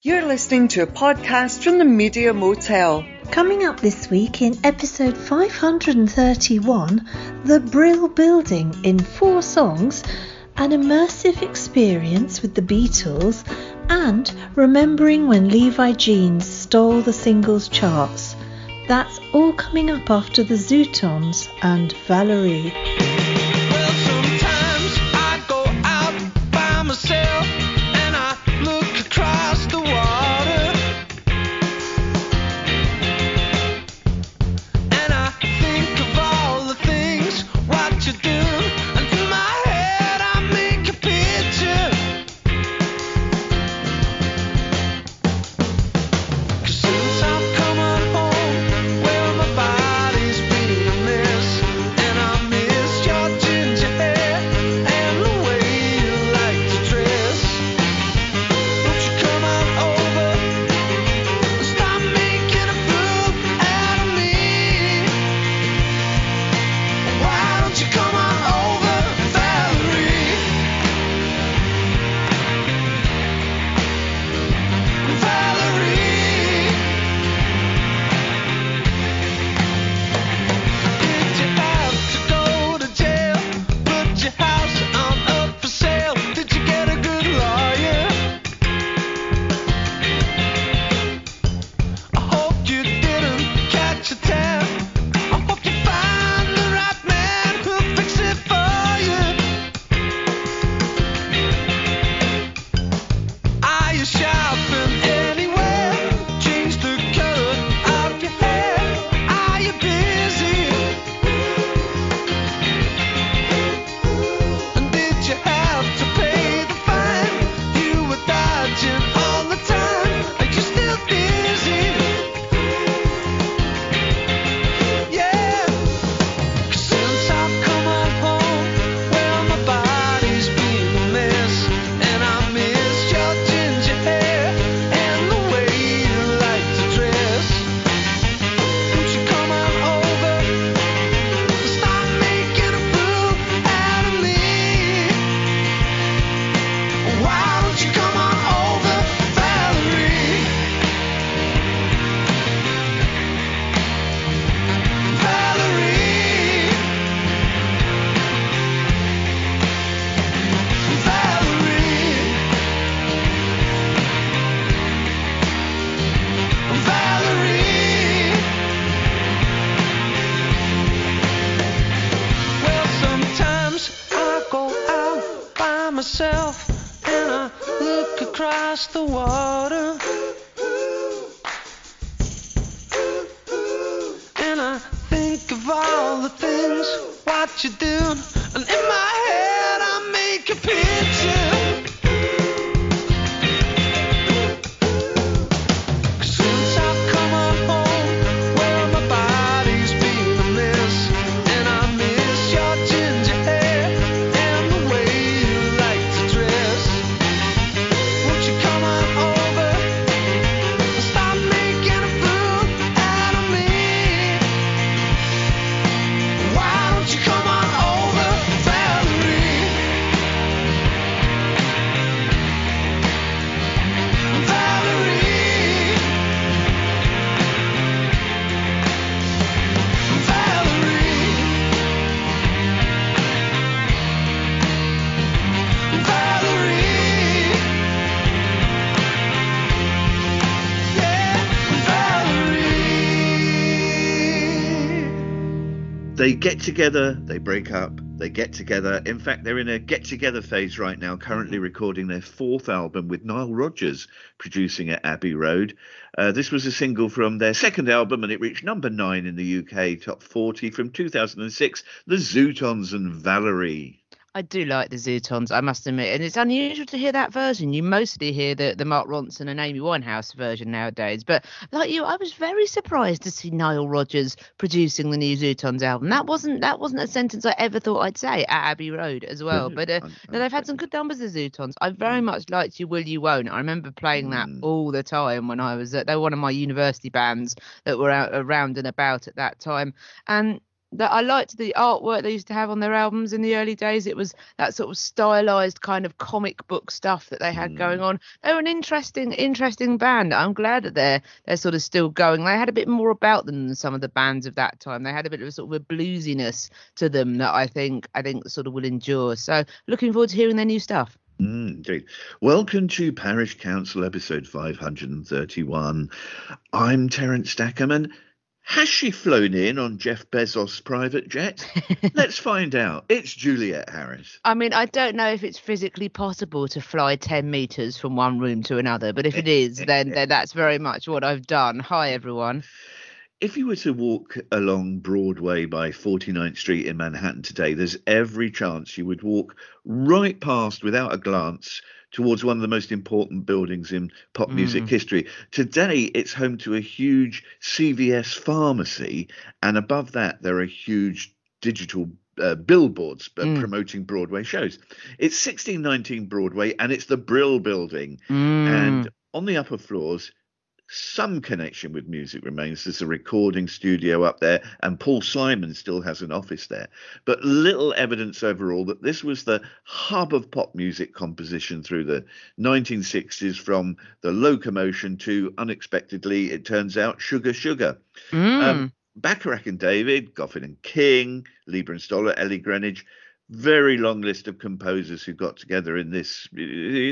You're listening to a podcast from the Media Motel. Coming up this week in episode 531 The Brill Building in four songs, an immersive experience with the Beatles, and remembering when Levi Jeans stole the singles charts. That's all coming up after the Zutons and Valerie. Water. And I think of all the things what you do, They get together, they break up, they get together. In fact, they're in a get together phase right now, currently recording their fourth album with Nile Rodgers producing at Abbey Road. Uh, this was a single from their second album and it reached number nine in the UK, top 40 from 2006, The Zutons and Valerie. I do like the Zutons, I must admit, and it's unusual to hear that version. You mostly hear the the Mark Ronson and Amy Winehouse version nowadays. But like you, I was very surprised to see Nile Rodgers producing the new Zutons album. That wasn't that wasn't a sentence I ever thought I'd say at Abbey Road as well. But uh, no, they've had some good numbers, the Zutons. I very much liked You Will You Won't. I remember playing that Mm. all the time when I was at. They were one of my university bands that were out around and about at that time. And that I liked the artwork they used to have on their albums in the early days. It was that sort of stylized kind of comic book stuff that they had going on. They were an interesting, interesting band. I'm glad that they're they're sort of still going. They had a bit more about them than some of the bands of that time. They had a bit of a sort of a bluesiness to them that I think I think sort of will endure. So looking forward to hearing their new stuff. Mm, indeed. Welcome to Parish Counsel episode 531. I'm Terence Stackerman. Has she flown in on Jeff Bezos' private jet? Let's find out. It's Juliet Harris. I mean, I don't know if it's physically possible to fly 10 meters from one room to another, but if it is, then, then that's very much what I've done. Hi, everyone. If you were to walk along Broadway by 49th Street in Manhattan today, there's every chance you would walk right past without a glance towards one of the most important buildings in pop music history. Today, it's home to a huge CVS pharmacy, and above that, there are huge digital uh, billboards uh, Mm. promoting Broadway shows. It's 1619 Broadway, and it's the Brill Building. Mm. And on the upper floors, some connection with music remains. There's a recording studio up there, and Paul Simon still has an office there. But little evidence overall that this was the hub of pop music composition through the 1960s, from the locomotion to unexpectedly, it turns out, Sugar Sugar. Mm. Um, Bacharach and David, Goffin and King, Leiber and Stoller, Ellie Greenwich. Very long list of composers who got together in this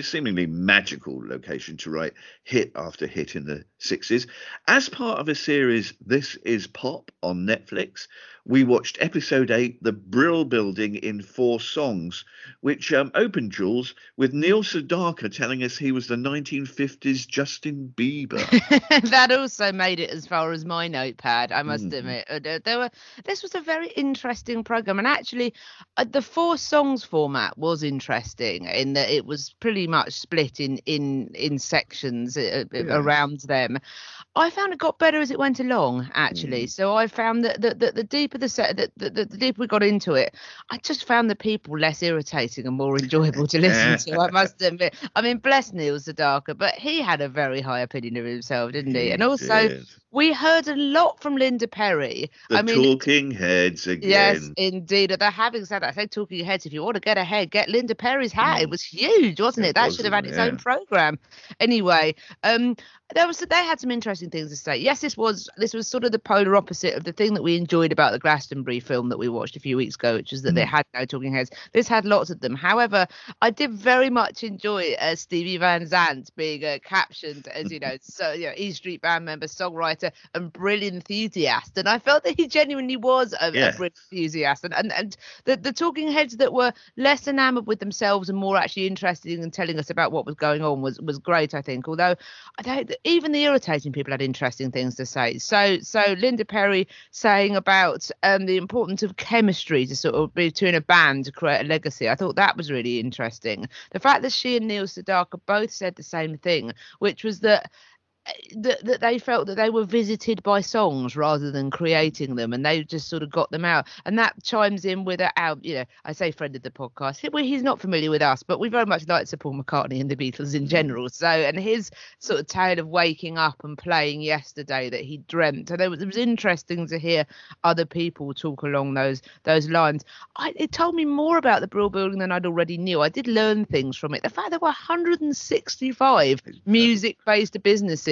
seemingly magical location to write hit after hit in the 60s. As part of a series, This is Pop on Netflix, we watched episode 8, The Brill Building in Four Songs, which um, opened, Jules, with Neil Sedaka telling us he was the 1950s Justin Bieber. that also made it as far as my notepad. I must Mhm. admit, Uh, there, there were. This was a very interesting program, and actually, uh, the four songs format was interesting in that it was pretty much split in in in sections uh, uh, Yeah. around them. I found it got better as it went along, actually. So I found that the, the, the deeper the set, the, the, the deeper we got into it, I just found the people less irritating and more enjoyable to listen to. I must admit. I mean, bless Neil Sedaka, but he had a very high opinion of himself, didn't he? And also, did. we heard a lot from Linda Perry. The I mean, Talking Heads again. Yes, indeed. They're having said that. I say talking heads. If you want to get ahead, get Linda Perry's hat. It Mm. was huge, wasn't it? It That was, should have had its yeah. own program. Anyway, um, there was they had some interesting things to say. Yes, this was this was sort of the polar opposite of the thing that we enjoyed about the Glastonbury film that we watched a few weeks ago, which was that they Mm. had no talking heads. This had lots of them. However, I did very much enjoy uh, Stevie Van Zandt being uh, captioned as you know, so you know, E Street Band member, songwriter, and brilliant enthusiast. And I felt that he genuinely was a, Yeah. a brilliant enthusiast. And and, and the, the talking heads that were less enamored with themselves and more actually interested in telling us about what was going on was was great. I think. Although I don't, even the irritating people had interesting things to say. So so Linda Perry saying about um, the importance of chemistry to sort of between a band to create a legacy. I thought that was really interesting. The fact that she and Neil Sedaka both said the same thing, which was that that, that they felt that they were visited by songs rather than creating them and they just sort of got them out. And that chimes in with our you know i say friend of the podcast well, he's not familiar with us but we very much like Sir paul mccartney and the beatles in general. Mm. So and his sort of tale of waking up and playing yesterday that he dreamt. And it was, it was interesting to hear other people talk along those those lines. I, it told me more about the brill building than i'd already knew. I did learn things from it. The fact there were 165 music based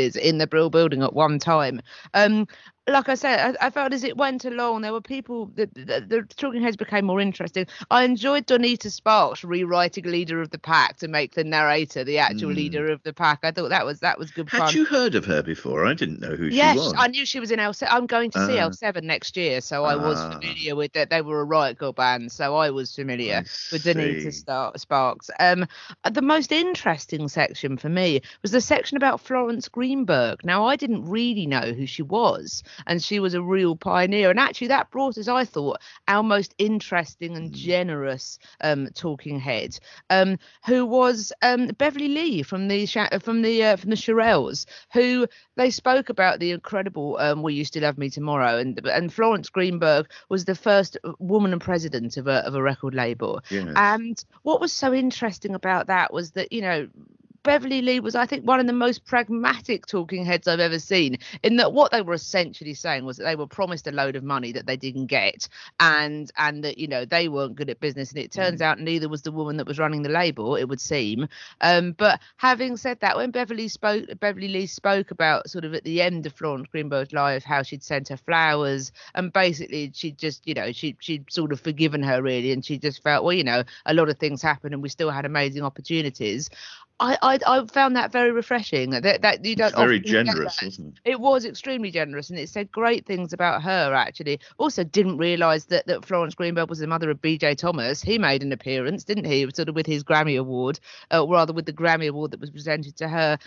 in the Brill building at one time. Um, like I said, I, I felt as it went along, there were people, the, the, the talking heads became more interesting. I enjoyed Donita Sparks rewriting Leader of the Pack to make the narrator the actual Mm. leader of the pack. I thought that was that was good Had fun. you heard of her before? I didn't know who Yes, she was. Yes, I knew she was in L7. I'm going to see Ah. L7 next year, so I was Ah. familiar with that. They were a Riot Girl band, so I was familiar I with Donita. Star- Sparks. Um, uh, the most interesting section for me was the section about Florence Greenberg. Now, I didn't really know who she was, and she was a real pioneer. And actually, that brought us, I thought, our most interesting and Mm. generous um, talking head, um, who was um, Beverly Lee from the Sha- from the uh, from the Shirelles, who they spoke about the incredible um, "Will You Still Love Me Tomorrow," and and Florence Greenberg was the first woman and president of a of a record label. Yes. And what was so interesting about that was that, you know, Beverly Lee was, I think, one of the most pragmatic talking heads I've ever seen. In that, what they were essentially saying was that they were promised a load of money that they didn't get, and and that you know they weren't good at business. And it turns out neither was the woman that was running the label. It would seem. Um, but having said that, when Beverly spoke, Beverly Lee spoke about sort of at the end of Florence Greenberg's life how she'd sent her flowers, and basically she'd just, you know, she she'd sort of forgiven her really, and she just felt, well, you know, a lot of things happened, and we still had amazing opportunities. I I, I found that very refreshing. That that you don't It's very generous, wasn't It was extremely generous, and it said great things about her. Actually, also didn't realise that that Florence Greenberg was the mother of B.J. Thomas. He made an appearance, didn't he? Sort of with his Grammy Award, uh, rather with the Grammy Award that was presented to her.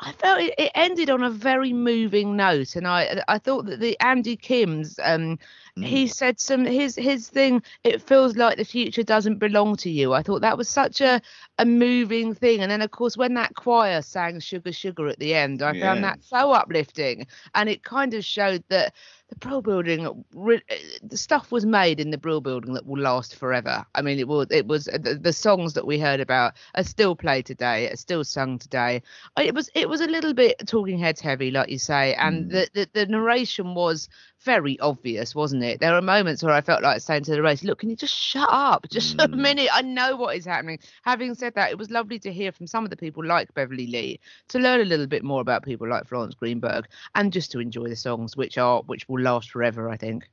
I felt it, it ended on a very moving note, and I I thought that the Andy Kim's um he mm. said some his his thing. It feels like the future doesn't belong to you. I thought that was such a a moving thing, and then of course when that choir sang "Sugar Sugar" at the end, I found that so uplifting, and it kind of showed that the Brill Building, the stuff was made in the Brill Building that will last forever. I mean, it was it was the, the songs that we heard about are still played today, are still sung today. It was it was a little bit Talking Heads heavy, like you say, and mm. the, the the narration was very obvious, wasn't it? There are moments where I felt like saying to the race, "Look, can you just shut up just a minute? I know what is happening." Having said that, it was lovely to hear from some of the people like Beverly Lee to learn a little bit more about people like Florence Greenberg, and just to enjoy the songs, which are which will last forever. I think.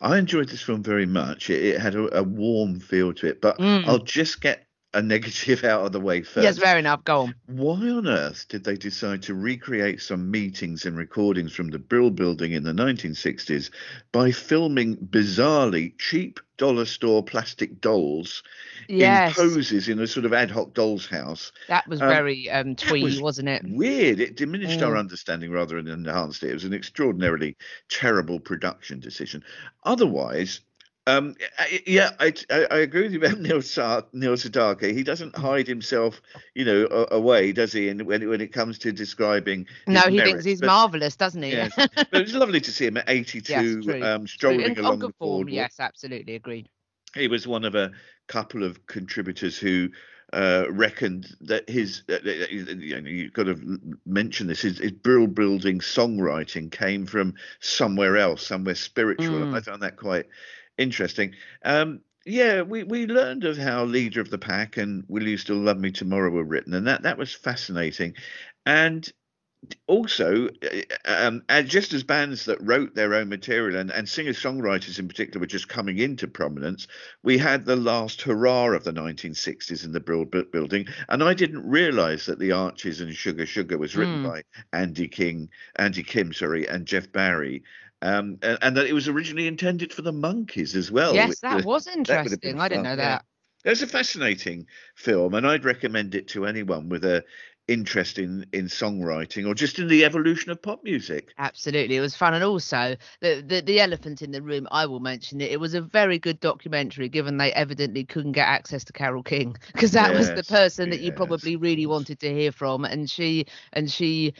I enjoyed this film very much. It, it had a, a warm feel to it, but Mm. I'll just get a negative out of the way first. Yes, fair enough. Go on. Why on earth did they decide to recreate some meetings and recordings from the Brill Building in the 1960s by filming bizarrely cheap dollar store plastic dolls Yes, in poses in a sort of ad hoc doll's house? that was Um, very um, twee, was wasn't it? Weird. It diminished our Mm. understanding rather than enhanced it. It was an extraordinarily terrible production decision. Otherwise, um, yeah, I, I, I agree with you about Neil, Sa- Neil Sedaka. He doesn't hide himself, you know, away, does he? And when when it comes to describing, No, he merits. thinks he's But- marvelous, doesn't he? Yes, but it was lovely to see him at 82, true. um, strolling along the form, boardwalk yes, absolutely agreed. he was one of a couple of contributors who uh, reckoned that his, uh, you know, you've got to mention this, his, his Brill building songwriting came from somewhere else, somewhere spiritual. And I found that quite interesting. Um, yeah, we, we learned of how Leader of the Pack and Will You Still Love Me Tomorrow were written, and that, that was fascinating. And also, uh, um, and just as bands that wrote their own material and, and singer songwriters in particular were just coming into prominence, we had the last hurrah of the 1960s in the Brill building. And I didn't realize that The Archies and Sugar Sugar was written Mm. by Andy King, Andy Kim, sorry, and Jeff Barry. Um, and, and that it was originally intended for the Monkees as well. yes, that was- was interesting. I didn't know yeah. that. it's a fascinating film, and I'd recommend it to anyone with a interest in in songwriting or just in the evolution of pop music. Absolutely, it was fun, and also the, the the elephant in the room. I will mention it. It was a very good documentary, given they evidently couldn't get access to Carole King because that was the person that you probably really wanted to hear from, and she and she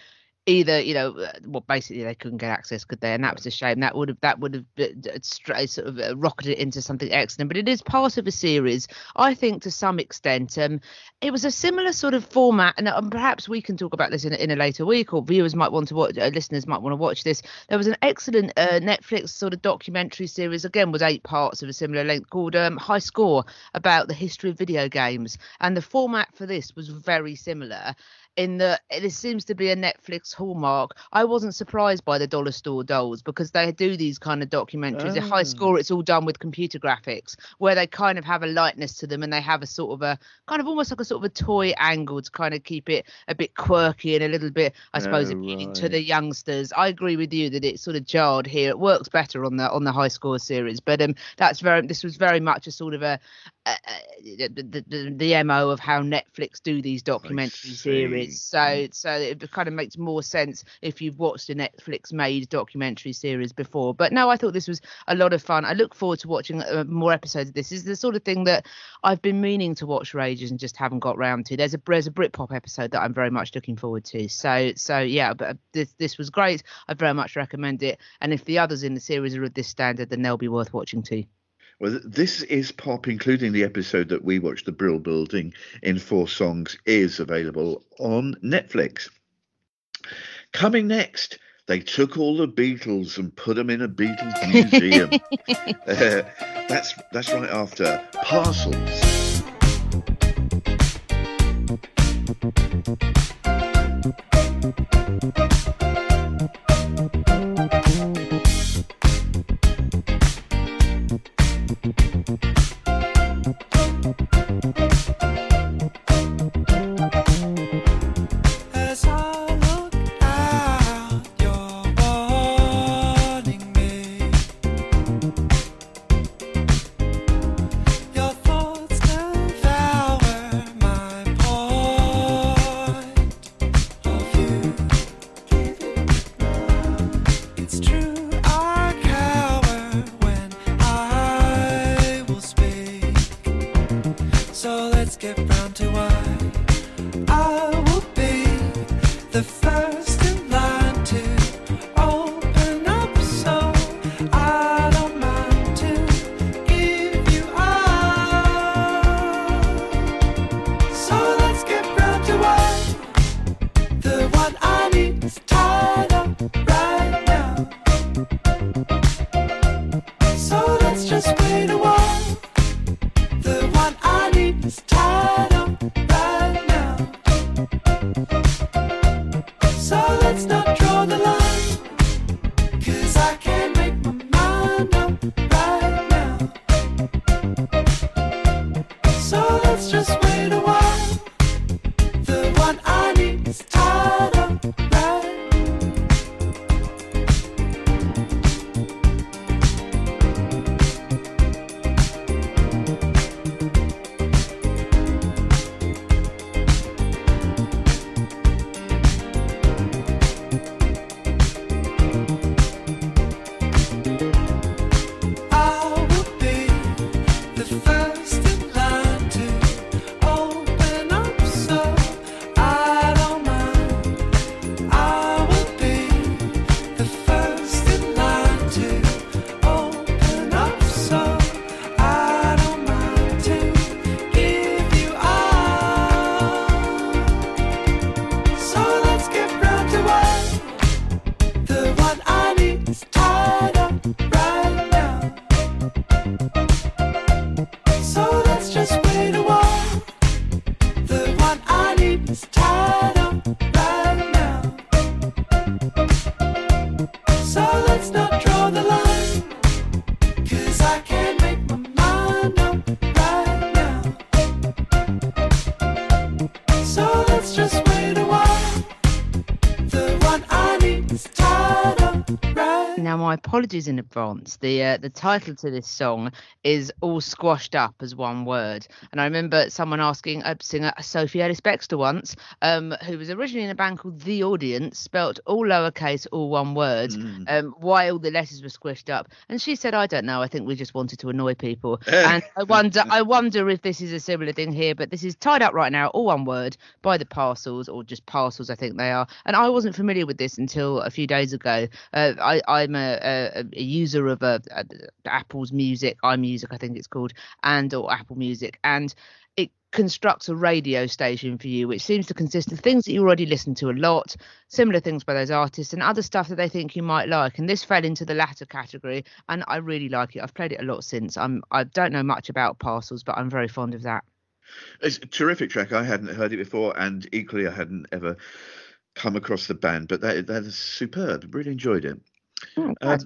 either you know uh, well basically they couldn't get access could they? And that was a shame. That would have that would have been- uh, sort of uh, rocketed into something excellent. But it is part of a series i think to some extent. Um it was a similar sort of format and um, perhaps we can talk about this in, in a later week or viewers might want to watch uh, listeners might want to watch this. There was an excellent uh, netflix sort of documentary series again was eight parts of a similar length called um, high score about the history of video games. And the format for this was very similar in that this seems to be a Netflix hallmark. I wasn't surprised by the dollar store dolls because they do these kind of documentaries. At High Oh. Score, it's all done with computer graphics where they kind of have a lightness to them and they have a sort of a kind of almost like a sort of a toy angle to kind of keep it a bit quirky and a little bit, I suppose, Oh, appealing to the youngsters. I agree with you that it sort of jarred here. It works better on the on the High Score series, but um, that's very this was very much a sort of a, a, a the, the, the mo of how Netflix do these documentary series. So so it kind of makes more sense if you've watched a Netflix made documentary series before. But no, I thought this was a lot of fun. I look forward to watching uh, more episodes of this. This is the sort of thing that I've been meaning to watch for ages and just haven't got round to. There's a there's a Britpop episode that I'm very much looking forward to. So so yeah, but uh, this this was great. I very much recommend it. And if the others in the series are of this standard, then they'll be worth watching too. Well, this is pop, including the episode that we watched, The Brill Building in Four Songs, is available on Netflix. Coming next, they took all the Beatles and put them in a Beatles museum. Uh, that's that's right after Parcels. One I apologies in advance. The uh, the title to this song is all squashed up as one word, and I remember someone asking a singer Sophie Ellis Bextor once, um, who was originally in a band called The Audience, spelt all lowercase, all one word, Mm. um, why all the letters were squished up, and she said, "I don't know. I think we just wanted to annoy people." and I wonder, I wonder if this is a similar thing here, but this is tied up right now, all one word, by the parcels or just parcels, I think they are. And I wasn't familiar with this until a few days ago. Uh, I, I'm a, a, a user of a, a, Apple's Music, iMusic, I think it's called, and or Apple Music, and it constructs a radio station for you, which seems to consist of things that you already listen to a lot, similar things by those artists, and other stuff that they think you might like. And this fell into the latter category, and I really like it. I've played it a lot since. I'm I don't know much about parcels, but I'm very fond of that. It's a terrific track. I hadn't heard it before, and equally, I hadn't ever come across the band. But that that is superb. Really enjoyed it. Oh. Um,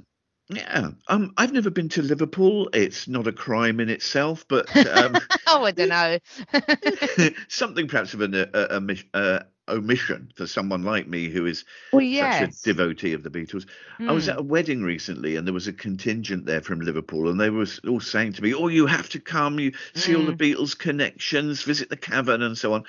yeah, um, I've never been to Liverpool. It's not a crime in itself, but um, oh, I don't know. something perhaps of an uh, uh, omis- uh, omission for someone like me who is well, such a devotee of the Beatles. I was Mm. at a wedding recently, and there was a contingent there from Liverpool, and they were all saying to me, "Oh, you have to come, you see all the Mm. Beatles connections, visit the cavern, and so on."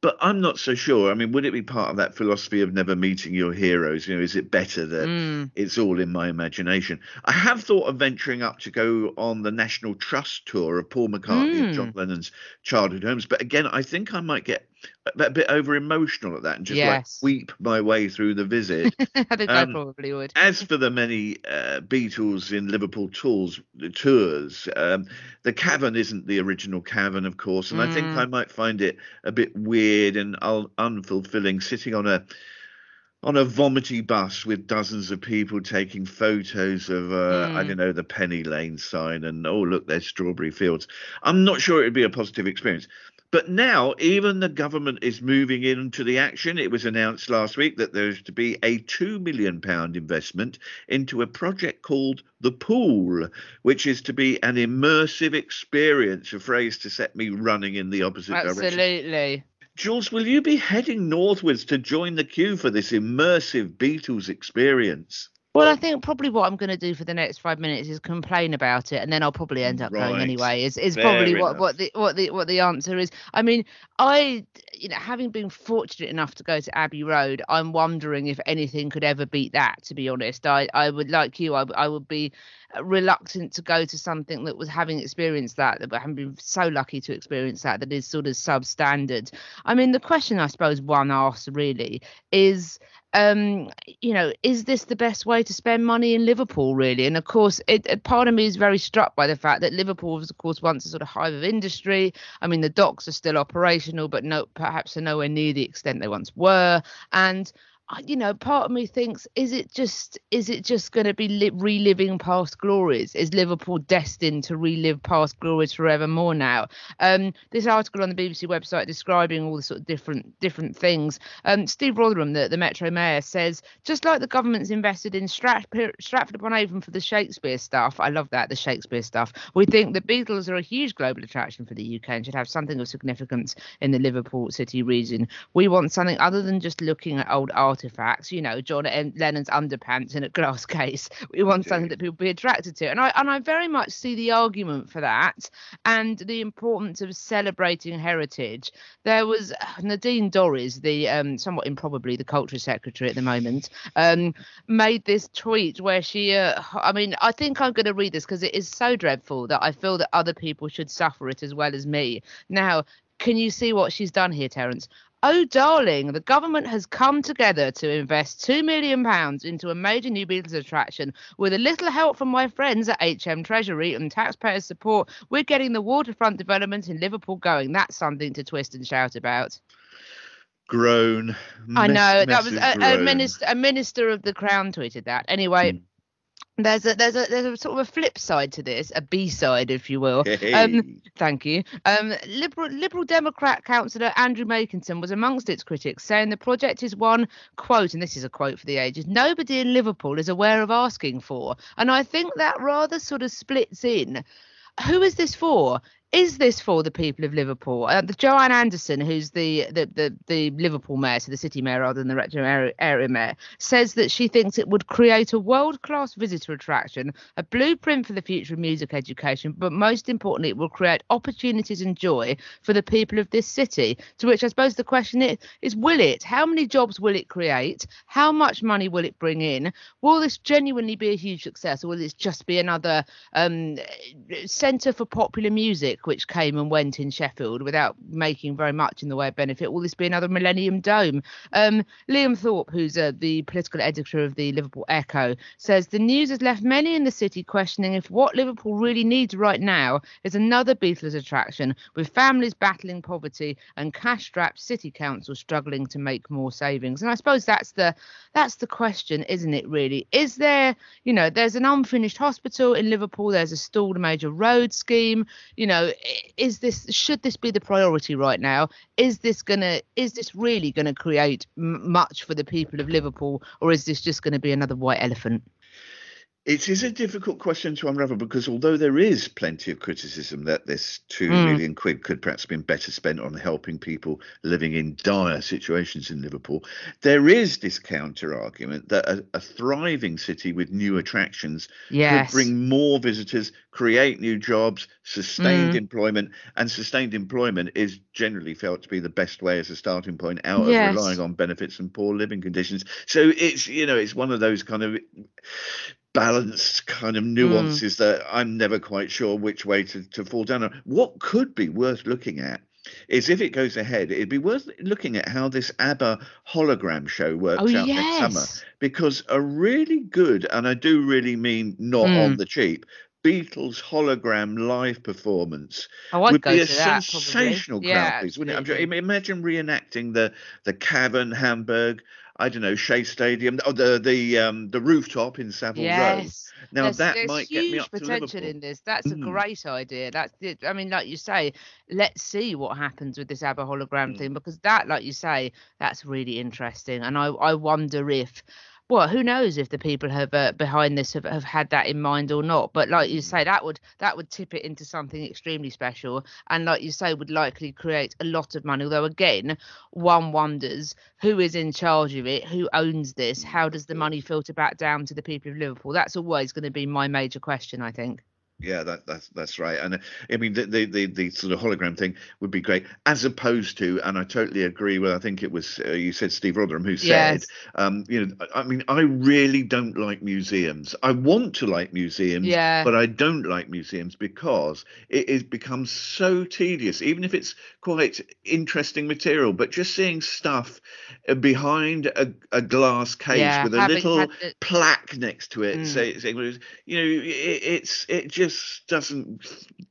But I'm not so sure. I mean, would it be part of that philosophy of never meeting your heroes? You know, is it better that Mm. it's all in my imagination? I have thought of venturing up to go on the National Trust tour of Paul McCartney and John Mm. Lennon's childhood homes, but again, I think I might get a, a bit over emotional at that and just Yes. like weep my way through the visit. I think Um, I probably would. As for the many uh, Beatles in Liverpool tours, tours, um, the cavern isn't the original cavern, of course, and I think Mm. I might find it a bit weird and un- unfulfilling sitting on a on a vomity bus with dozens of people taking photos of uh, I Mm. don't know the Penny Lane sign and oh look there's strawberry fields. I'm not sure it'd be a positive experience. But now even the government is moving into the action. It was announced last week that there's to be a two million pound investment into a project called the Pool, which is to be an immersive experience, a phrase to set me running in the opposite direction. Absolutely. Jules, will you be heading northwards to join the queue for this immersive Beatles experience? Well, I think probably what I'm going to do for the next five minutes is complain about it, and then I'll probably end up going anyway. Is is Fair probably what, what the what the what the answer is. I mean, I you know having been fortunate enough to go to Abbey Road, I'm wondering if anything could ever beat that. To be honest, I I would like you. I I would be reluctant to go to something that was having experienced that, that having been so lucky to experience that, that is sort of substandard. I mean, the question I suppose one asks really is um you know is this the best way to spend money in liverpool really? And of course it, it- part of me is very struck by the fact that liverpool was of course once a sort of hive of industry. I mean the docks are still operational but no perhaps are nowhere near the extent they once were. And you know part of me thinks is it just is it just going to be li- reliving past glories? Is liverpool destined to relive past glories forevermore now? Um this article on the bbc website describing all the sort of different different things. Um steve rotheram the, the metro mayor says just like the government's invested in Stratford, upon avon for the shakespeare stuff i love that the shakespeare stuff we think the beatles are a huge global attraction for the uk and should have something of significance in the liverpool city region. We want something other than just looking at old artifacts you know john lennon's underpants in a glass case we want something that people be attracted to and i and i very much see the argument for that and the importance of celebrating heritage there was Nadine Dorries, the um, somewhat improbably the culture secretary at the moment, um, made this tweet where she, uh, I mean, I think I'm going to read this because it is so dreadful that I feel that other people should suffer it as well as me. Now, can you see what she's done here, Terence? Oh, darling, the government has come together to invest £2 million into a major new Beatles attraction. With a little help from my friends at HM Treasury and taxpayers' support, we're getting the waterfront development in Liverpool going. That's something to twist and shout about. Groan. I know that was a, a minister. A minister of the crown tweeted that. Anyway, Hmm. There's a there's a there's a sort of a flip side to this, a B side, if you will. Hey. Um, Thank you. Um, Liberal Liberal Democrat councillor Andrew Makinson was amongst its critics, saying the project is one quote, and this is a quote for the ages, nobody in Liverpool is aware of asking for. And I think that rather sort of splits in. Who is this for? Is this for the people of Liverpool? Uh, the Joanne Anderson, who's the, the the the Liverpool mayor, so the city mayor rather than the Rector area, mayor, says that she thinks it would create a world-class visitor attraction, a blueprint for the future of music education, but most importantly, it will create opportunities and joy for the people of this city. To which I suppose the question is, is will it? How many jobs will it create? How much money will it bring in? Will this genuinely be a huge success, or will this just be another um, centre for popular music, which came and went in Sheffield without making very much in the way of benefit? Will this be another Millennium Dome? Um, Liam Thorpe, who's uh, the political editor of the Liverpool Echo, says the news has left many in the city questioning if what Liverpool really needs right now is another Beatles attraction, with families battling poverty and cash-strapped city council struggling to make more savings. And I suppose that's the that's the question, isn't it? Really, is there you know there's an unfinished hospital in Liverpool, there's a stalled major road scheme. You know, is this should this be the priority right now? Is this gonna is this really gonna create m- much for the people of Liverpool, or is this just going to be another white elephant? It is a difficult question to unravel because although there is plenty of criticism that this two Mm. million quid could perhaps have been better spent on helping people living in dire situations in Liverpool, there is this counter argument that a, a thriving city with new attractions Yes. could bring more visitors, create new jobs, sustained Mm. employment, and sustained employment is generally felt to be the best way as a starting point out Yes. of relying on benefits and poor living conditions. So it's you know it's one of those kind of balanced kind Hmm. of nuances that I'm never quite sure which way to, to fall down on. What could be worth looking at is if it goes ahead, it'd be worth looking at how this ABBA hologram show works Oh, out next summer. Because a really good, and I do really mean not Mm. on the cheap, Beatles hologram live performance Oh, go be a that, sensational crowd Yeah, piece, wouldn't it? I'm imagine reenacting the the cavern, Hamburg, I don't know, Shea Stadium, or the the um the rooftop in Savile Row. Yes. Now there's, that there's might huge get me up to potential Liverpool. in this. That's a Mm. great idea. That's it. I mean, like you say, let's see what happens with this ABBA hologram Mm. thing because that, like you say, that's really interesting. And I, I wonder if, well, who knows if the people have uh, behind this have, have had that in mind or not. But like you Mm. say, that would that would tip it into something extremely special, and like you say, would likely create a lot of money. Although again, one wonders who is in charge of it, who owns this, how does the money filter back down to the people of Liverpool? That's always going to be my major question, I think. Yeah, that, that's that's right, and uh, I mean the, the the the sort of hologram thing would be great, as opposed to, and I totally agree with. I think it was uh, you said Steve Rotheram who said, Yes. um, you know, I I mean, I really don't like museums. I want to like museums, Yeah. but I don't like museums because it, it becomes so tedious, even if it's quite interesting material. But just seeing stuff uh, behind a, a glass case Yeah, with a little plaque next to it, Mm. saying, you know, it, it's it just doesn't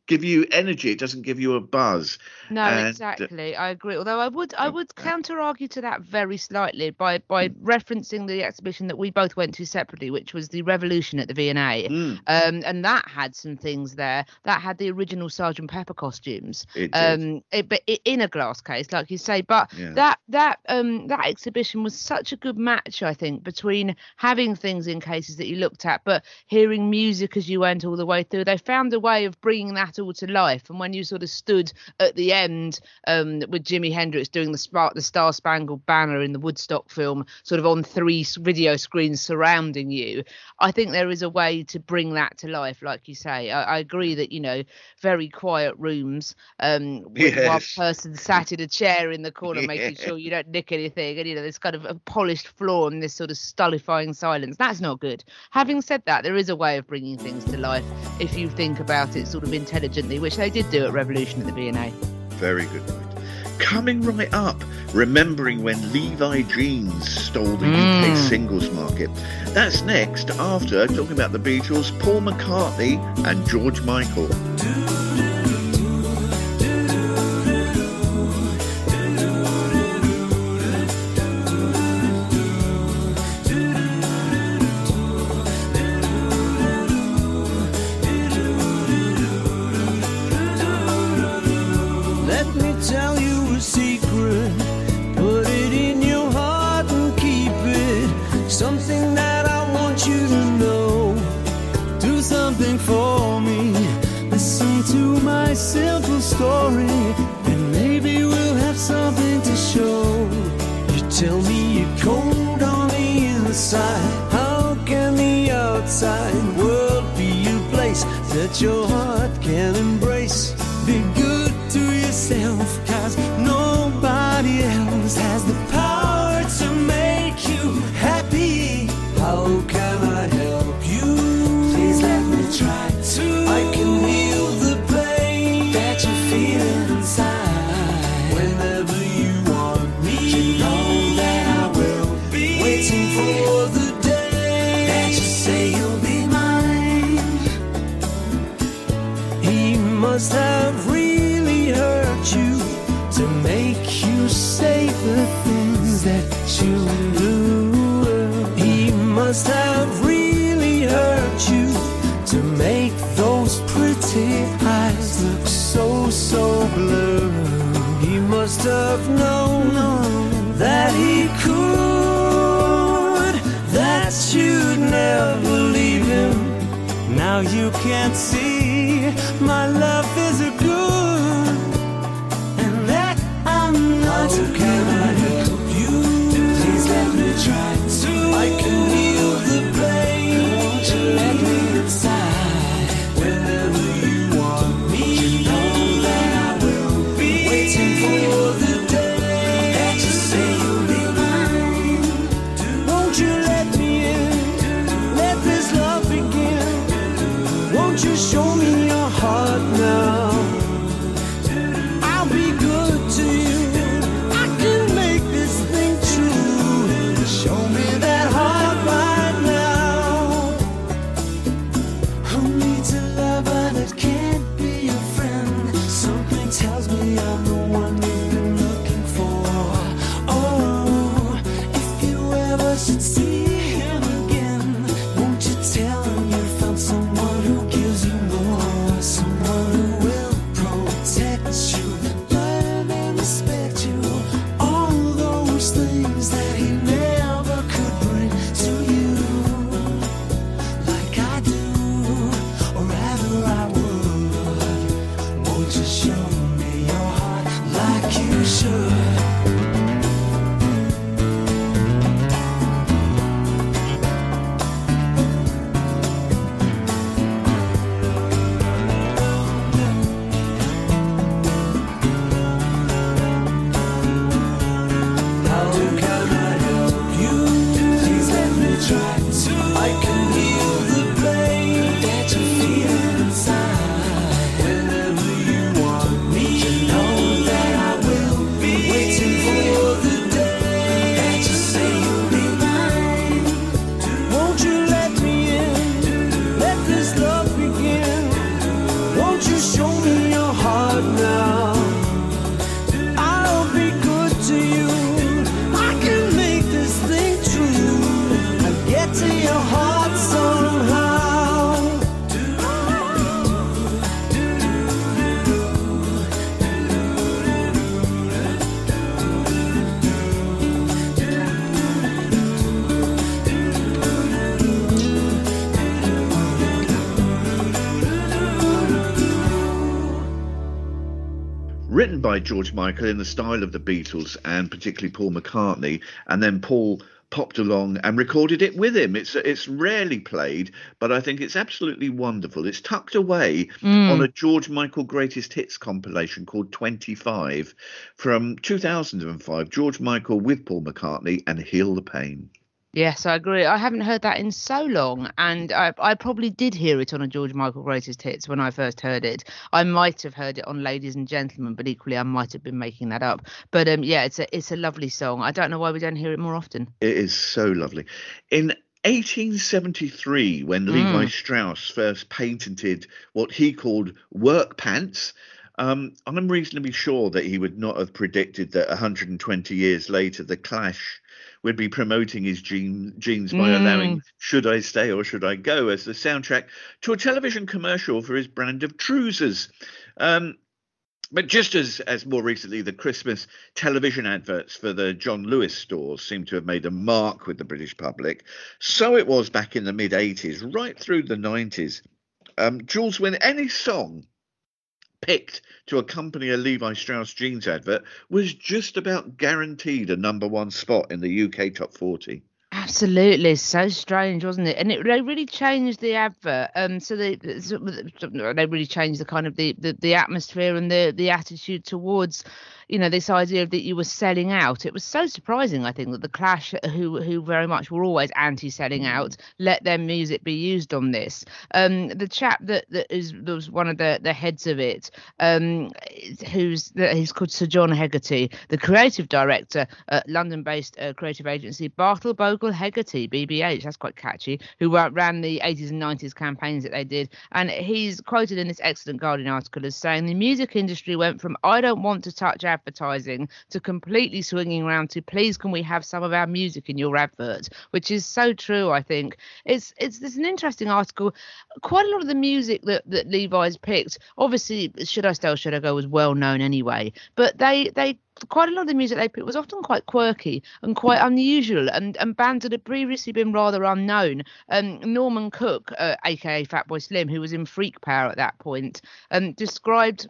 give you energy. It doesn't give you a buzz. No, And, uh, exactly. I agree. Although I would, I would counter argue to that very slightly by by referencing the exhibition that we both went to separately, which was the Revolution at the V&A. Mm, Um, and that had some things there. That had the original Sergeant Pepper costumes. it. Um, it, but i in a glass case, like you say. But Yeah. that that um that exhibition was such a good match, I think, between having things in cases that you looked at, but hearing music as you went all the way through. They found a way of bringing that all to life. And when you sort of stood at the end um, with Jimi Hendrix doing the spark, the Star Spangled Banner in the Woodstock film, sort of on three video screens surrounding you, I think there is a way to bring that to life, like you say. I, I agree that you know very quiet rooms um, with one person sat in a chair in the corner, making sure you don't nick anything, and you know this kind of a polished floor and this sort of stullifying silence. That's not good. Having said that, there is a way of bringing things to life if you think about it sort of intelligently, which they did do at Revolution at the V&A. Very good point. Coming right up, remembering when Levi Jeans stole the UK Mm. singles market. That's next after talking about the Beatles, Paul McCartney, and George Michael. Say the things that you do. He must have really hurt you to make those pretty eyes look so, so blue. He must have known that he could, that you'd never leave him. Now you can't see my George Michael in the style of the Beatles and particularly Paul McCartney, and then Paul popped along and recorded it with him. It's it's rarely played, but I think it's absolutely wonderful. It's tucked away hmm. on a George Michael Greatest Hits compilation called 25 from 2005. George Michael with Paul McCartney and Heal the Pain. Yes, I agree. I haven't heard that in so long, and I, I probably did hear it on a George Michael Greatest Hits when I first heard it. I might have heard it on Ladies and Gentlemen, but equally I might have been making that up. But um, yeah, it's a it's a lovely song. I don't know why we don't hear it more often. It is so lovely. In 1873, when Levi Strauss first patented what he called work pants, um, I'm reasonably sure that he would not have predicted that 120 years later, The Clash would be promoting his jean, jeans by allowing Should I Stay or Should I Go as the soundtrack to a television commercial for his brand of trousers. Um, but just as, as more recently, the Christmas television adverts for the John Lewis stores seem to have made a mark with the British public, so it was back in the mid 80s, right through the 90s. Um, Jules, when any song picked to accompany a Levi Strauss jeans advert was just about guaranteed a number one spot in the UK top 40. Absolutely, so strange, wasn't it? And it they really changed the advert. Um, so they they really changed the kind of the, the, the atmosphere and the the attitude towards, you know, this idea that you were selling out. It was so surprising, I think, that the Clash, who who very much were always anti-selling out, let their music be used on this. Um, the chap that that is that was one of the the heads of it, um, who's he's called Sir John Hegarty, the creative director at London-based uh, creative agency Bartle Bogle Hegarty BBH. That's quite catchy. Who ran the 80s and 90s campaigns that they did, and he's quoted in this excellent Guardian article as saying the music industry went from I don't want to touch advertising to completely swinging around to please can we have some of our music in your advert, which is so true. I think it's it's this an interesting article. Quite a lot of the music that that Levi's picked, obviously, should I stay or should I go, was well known anyway, but they they quite a lot of the music they picked was often quite quirky and quite unusual and, and bands that had previously been rather unknown. Um, Norman Cook, uh, aka Fatboy Slim, who was in Freak Power at that point, um, described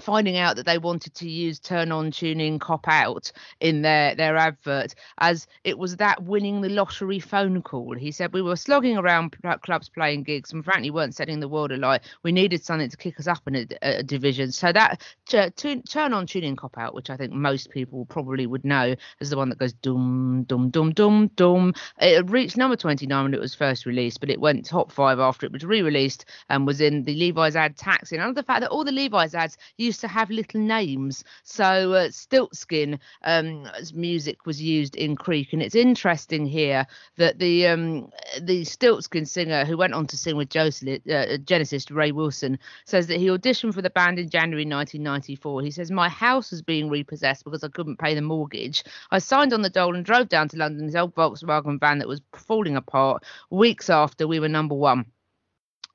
finding out that they wanted to use turn on tune in cop out in their their advert as it was that winning the lottery phone call. He said we were slogging around pl- uh, clubs playing gigs and frankly weren't setting the world alight. We needed something to kick us up in a, a division. So that t- tu- turn on tune in cop out which i think most people probably would know as the one that goes dum dum dum dum dum. It reached number 29 when it was first released but it went top five after it was re-released and was in the levi's ad taxi and the fact that all the levi's ads used to have little names. So uh, Stiltskin um, music was used in Creek, and it's interesting here that the um, the Stiltskin singer who went on to sing with Joseph, uh, Genesis Ray Wilson says that he auditioned for the band in January 1994. He says my house was being repossessed because I couldn't pay the mortgage. I signed on the dole and drove down to London's old Volkswagen van that was falling apart. Weeks after we were number one.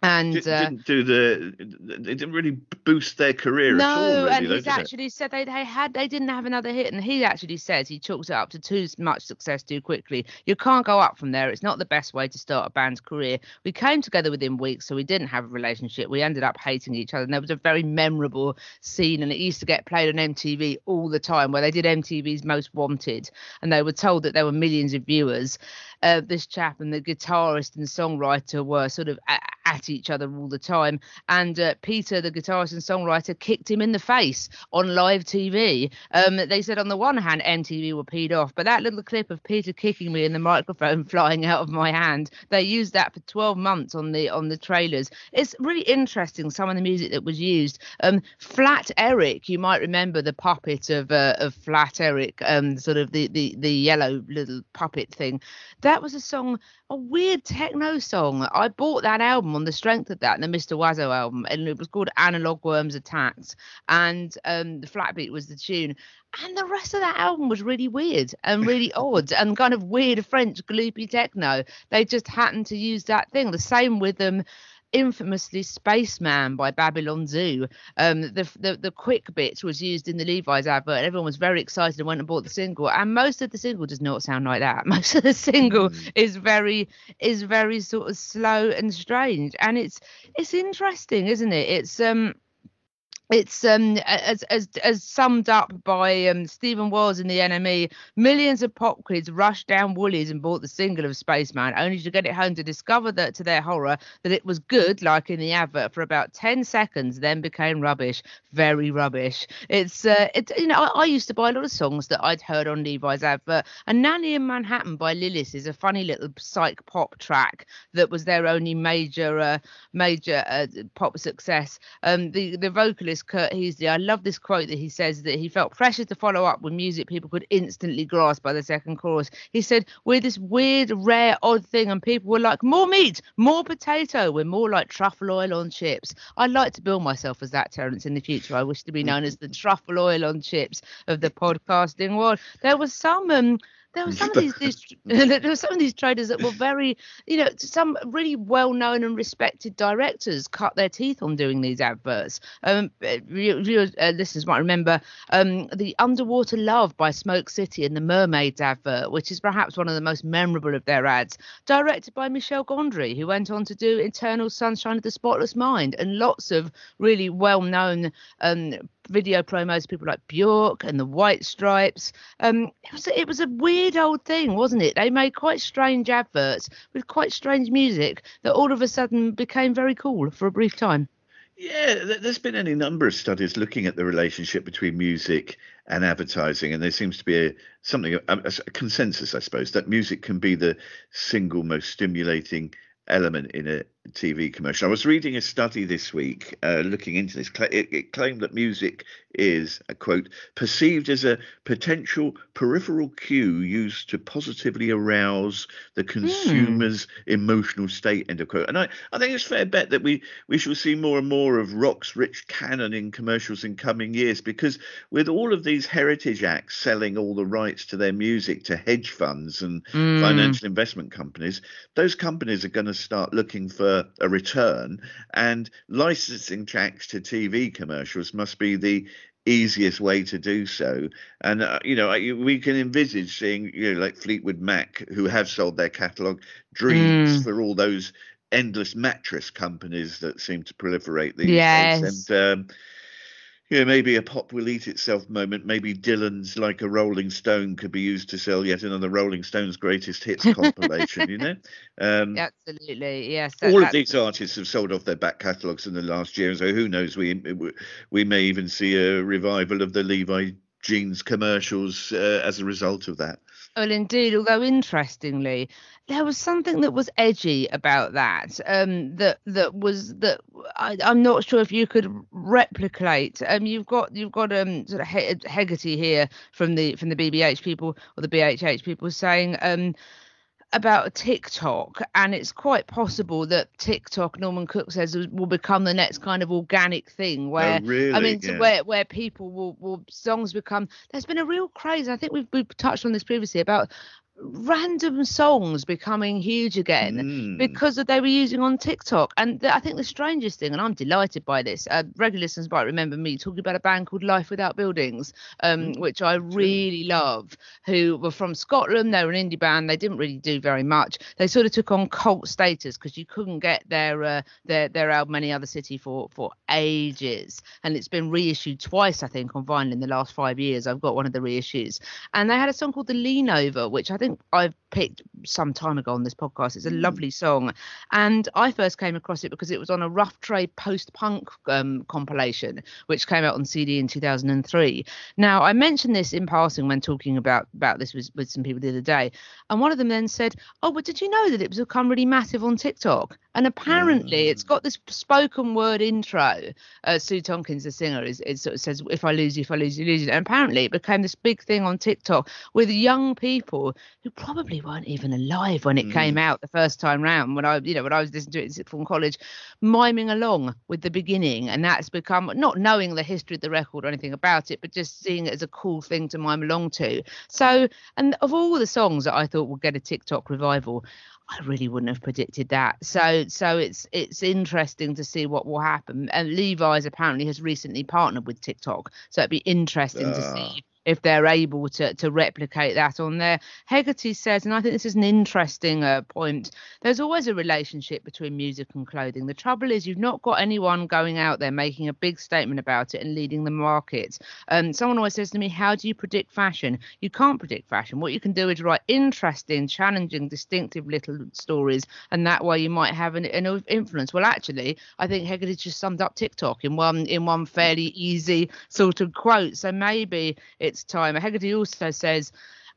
And Did, uh, didn't do the. It didn't really boost their career at all. No, Really, and though, he's did it? actually said they, they had they didn't have another hit, and he actually says he chalks it up to too much success too quickly. You can't go up from there. It's not the best way to start a band's career. We came together within weeks, so we didn't have a relationship. We ended up hating each other, and there was a very memorable scene, and it used to get played on MTV all the time, where they did MTV's Most Wanted, and they were told that there were millions of viewers. Uh, this chap and the guitarist and songwriter were sort of at, at each other all the time. And uh, Peter, the guitarist and songwriter, kicked him in the face on live TV. Um, they said on the one hand MTV were peed off, but that little clip of Peter kicking me in the microphone flying out of my hand, they used that for 12 months on the on the trailers. It's really interesting some of the music that was used. Um, Flat Eric, you might remember the puppet of uh, of Flat Eric, um, sort of the, the the yellow little puppet thing. That was a song, a weird techno song. I bought that album on the strength of that, the Mr. Oizo album, and it was called Analog Worms Attacks. and um, the flat beat was the tune. And the rest of that album was really weird and really odd and kind of weird French gloopy techno. They just happened to use that thing. The same with them. Um, infamously Spaceman by Babylon Zoo. Um, the, the the quick bit was used in the Levi's advert. Everyone was very excited and went and bought the single. And most of the single does not sound like that. Most of the single Mm. is very is very sort of slow and strange. And it's it's interesting, isn't it? It's um it's um as as as summed up by um Steven Wells in the NME. Millions of pop kids rushed down Woolies and bought the single of Spaceman, only to get it home to discover that, to their horror, that it was good, like in the advert, for about ten seconds, then became rubbish, very rubbish. It's uh, you know I, I used to buy a lot of songs that I'd heard on Levi's advert. And Nanny in Manhattan by Lilys is a funny little psych pop track that was their only major uh, major uh, pop success. Um, the the vocalist Kurt Heasley, I love this quote that he says that he felt pressure to follow up with music people could instantly grasp by the second chorus. He said, "We're this weird, rare, odd thing, and people were like, more meat, more potato. We're more like truffle oil on chips." I'd like to bill myself as that, Terence, in the future. I wish to be known as the truffle oil on chips of the podcasting world. There was some um there were some of these, these there were some of these traders that were very you know some really well known and respected directors cut their teeth on doing these adverts. Um you, you uh, listeners might remember um the underwater love by smoke city and the mermaids advert which is perhaps one of the most memorable of their ads directed by michel gondry who went on to do eternal sunshine of the spotless mind and lots of really well known um video promos, people like Bjork and the White Stripes. Um, it was it was a weird old thing, wasn't it? They made quite strange adverts with quite strange music that all of a sudden became very cool for a brief time. Yeah, there's been any number of studies looking at the relationship between music and advertising, and there seems to be a, something, a, a consensus, I suppose, that music can be the single most stimulating element in a TV commercial. I was reading a study this week uh, looking into this. It, it claimed that music is, a quote, perceived as a potential peripheral cue used to positively arouse the consumer's emotional state, end of quote. And I, I think it's fair bet that we, we shall see more and more of rock's rich canon in commercials in coming years because with all of these heritage acts selling all the rights to their music to hedge funds and Mm. financial investment companies, those companies are going to start looking for a return, and licensing tracks to TV commercials must be the easiest way to do so. And uh, you know, I- we can envisage seeing you know like Fleetwood Mac, who have sold their catalogue, dreams Mm. for all those endless mattress companies that seem to proliferate these Yes. days. And um, you know, maybe a pop will eat itself moment. Maybe Dylan's like a Rolling Stone could be used to sell yet another Rolling Stones greatest hits compilation. You know, um, Absolutely, yes. that- all of these artists have sold off their back catalogues in the last year, so who knows? We we may even see a revival of the Levi jeans commercials uh, as a result of that. Well, indeed. Although interestingly, there was something that was edgy about that. Um, that that was that I, I'm not sure if you could replicate. Um, you've got you've got um sort of he- Hegarty here from the from the BBH people or the BHH people saying um about TikTok, and it's quite possible that TikTok, Norman Cook says, will become the next kind of organic thing oh, where oh, really? I mean, Yeah. where where people will will songs become. There's been a real craze. I think we've we've touched on this previously about random songs becoming huge again Mm. because of they were using on TikTok. And the, I think the strangest thing, and I'm delighted by this, uh, regular listeners might remember me talking about a band called Life Without Buildings, um, Mm, which I really love, who were from Scotland. They were an indie band. They didn't really do very much. They sort of took on cult status because you couldn't get their uh, their their album any other city for for ages, and it's been reissued twice, I think, on vinyl in the last five years. I've got one of the reissues, and they had a song called The Lean Over, which I think think I've picked some time ago on this podcast. It's a Mm. lovely song, and I first came across it because it was on a Rough Trade post-punk um, compilation, which came out on CD in 2003. Now, I mentioned this in passing when talking about about this with, with some people the other day, and one of them then said, "Oh, but did you know that it was become really massive on TikTok?" And apparently, it's got this spoken word intro. Uh, Sue Tompkins, the singer, is, is sort of says, "If I lose you, if I lose you, lose you." And apparently, it became this big thing on TikTok with young people who probably weren't even alive when it Mm. came out the first time round. When I, you know, when I was listening to it in sixth form college, miming along with the beginning, and that's become not knowing the history of the record or anything about it, but just seeing it as a cool thing to mime along to. So, and of all the songs that I thought would get a TikTok revival. I really wouldn't have predicted that. So so it's it's interesting to see what will happen. And Levi's apparently has recently partnered with TikTok. So it'd be interesting to Ah. see if they're able to to replicate that on there. Hegarty says, and I think this is an interesting uh, point. There's always a relationship between music and clothing. The trouble is you've not got anyone going out there making a big statement about it and leading the market. Um, someone always says to me, "How do you predict fashion?" You can't predict fashion. What you can do is write interesting, challenging, distinctive little stories, and that way you might have an, an influence. Well, actually, I think Hegarty just summed up TikTok in one in one fairly easy sort of quote. So maybe it's time. Hegarty also says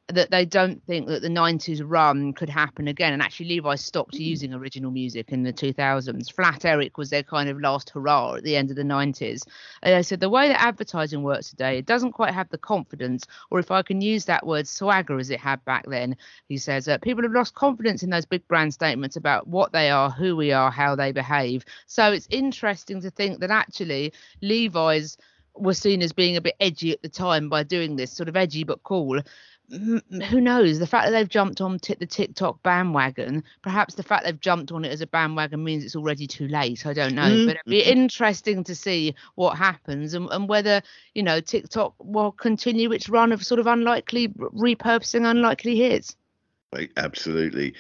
that they don't think that the 90s run could happen again. And actually, Levi stopped using original music in the 2000s. Flat Eric was their kind of last hurrah at the end of the 90s. And they said the way that advertising works today, it doesn't quite have the confidence, or if I can use that word, swagger as it had back then. He says uh, people have lost confidence in those big brand statements about what they are, who we are, how they behave. So it's interesting to think that actually Levi's were seen as being a bit edgy at the time by doing this, sort of edgy but cool. M- Who knows? The fact that they've jumped on t- the TikTok bandwagon, perhaps the fact they've jumped on it as a bandwagon means it's already too late. I don't know, Mm. but it'd be interesting to see what happens and, and whether you know TikTok will continue its run of sort of unlikely repurposing unlikely hits. Absolutely.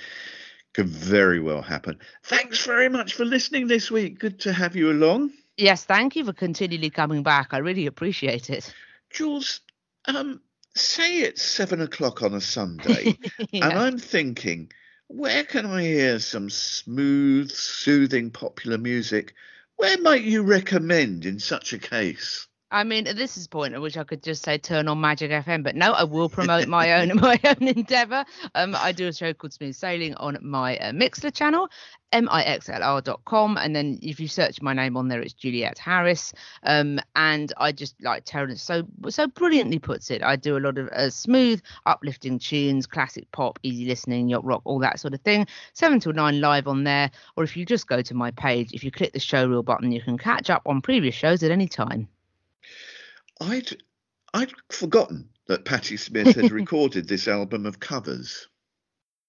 Could very well happen. Thanks very much for listening this week. Good to have you along. Yes, thank you for continually coming back. I really appreciate it. Jules, um, say it's seven o'clock on a Sunday, Yeah. and I'm thinking, where can I hear some smooth, soothing popular music? Where might you recommend in such a case? I mean, at this point at which I could just say turn on Magic FM, but no, I will promote my own my own endeavour. Um, I do a show called Smooth Sailing on my uh, Mixlr channel, mixlr.com, and then if you search my name on there, it's Juliet Harris. Um, and I just like Terence so so brilliantly puts it. I do a lot of uh, smooth, uplifting tunes, classic pop, easy listening, yacht rock, all that sort of thing. Seven till nine live on there, or if you just go to my page, if you click the show reel button, you can catch up on previous shows at any time. I'd I'd forgotten that Patti Smith had recorded this album of covers.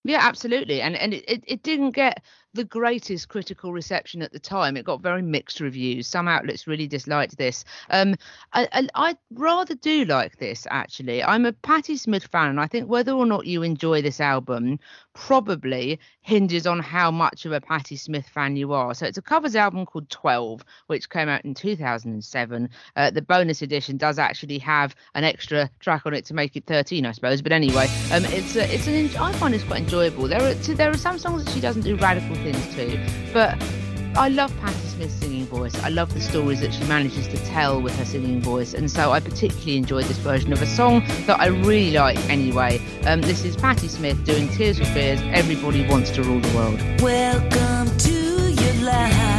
Yeah, absolutely. And and it, it, didn't get the greatest critical reception at the time. It got very mixed reviews. Some outlets really disliked this. Um, I, I, I rather do like this actually. I'm a Patti Smith fan, and I think whether or not you enjoy this album probably hinges on how much of a Patti Smith fan you are. So it's a covers album called 12, which came out in 2007. Uh, the bonus edition does actually have an extra track on it to make it 13, I suppose. But anyway, um, it's a, it's an I find it's quite enjoyable. There are there are some songs that she doesn't do radical things but I love Patti Smith's singing voice. I love the stories that she manages to tell with her singing voice, and so I particularly enjoyed this version of a song that I really like anyway. Um, this is Patti Smith doing Tears for Fears. Everybody wants to rule the world. Welcome to your life.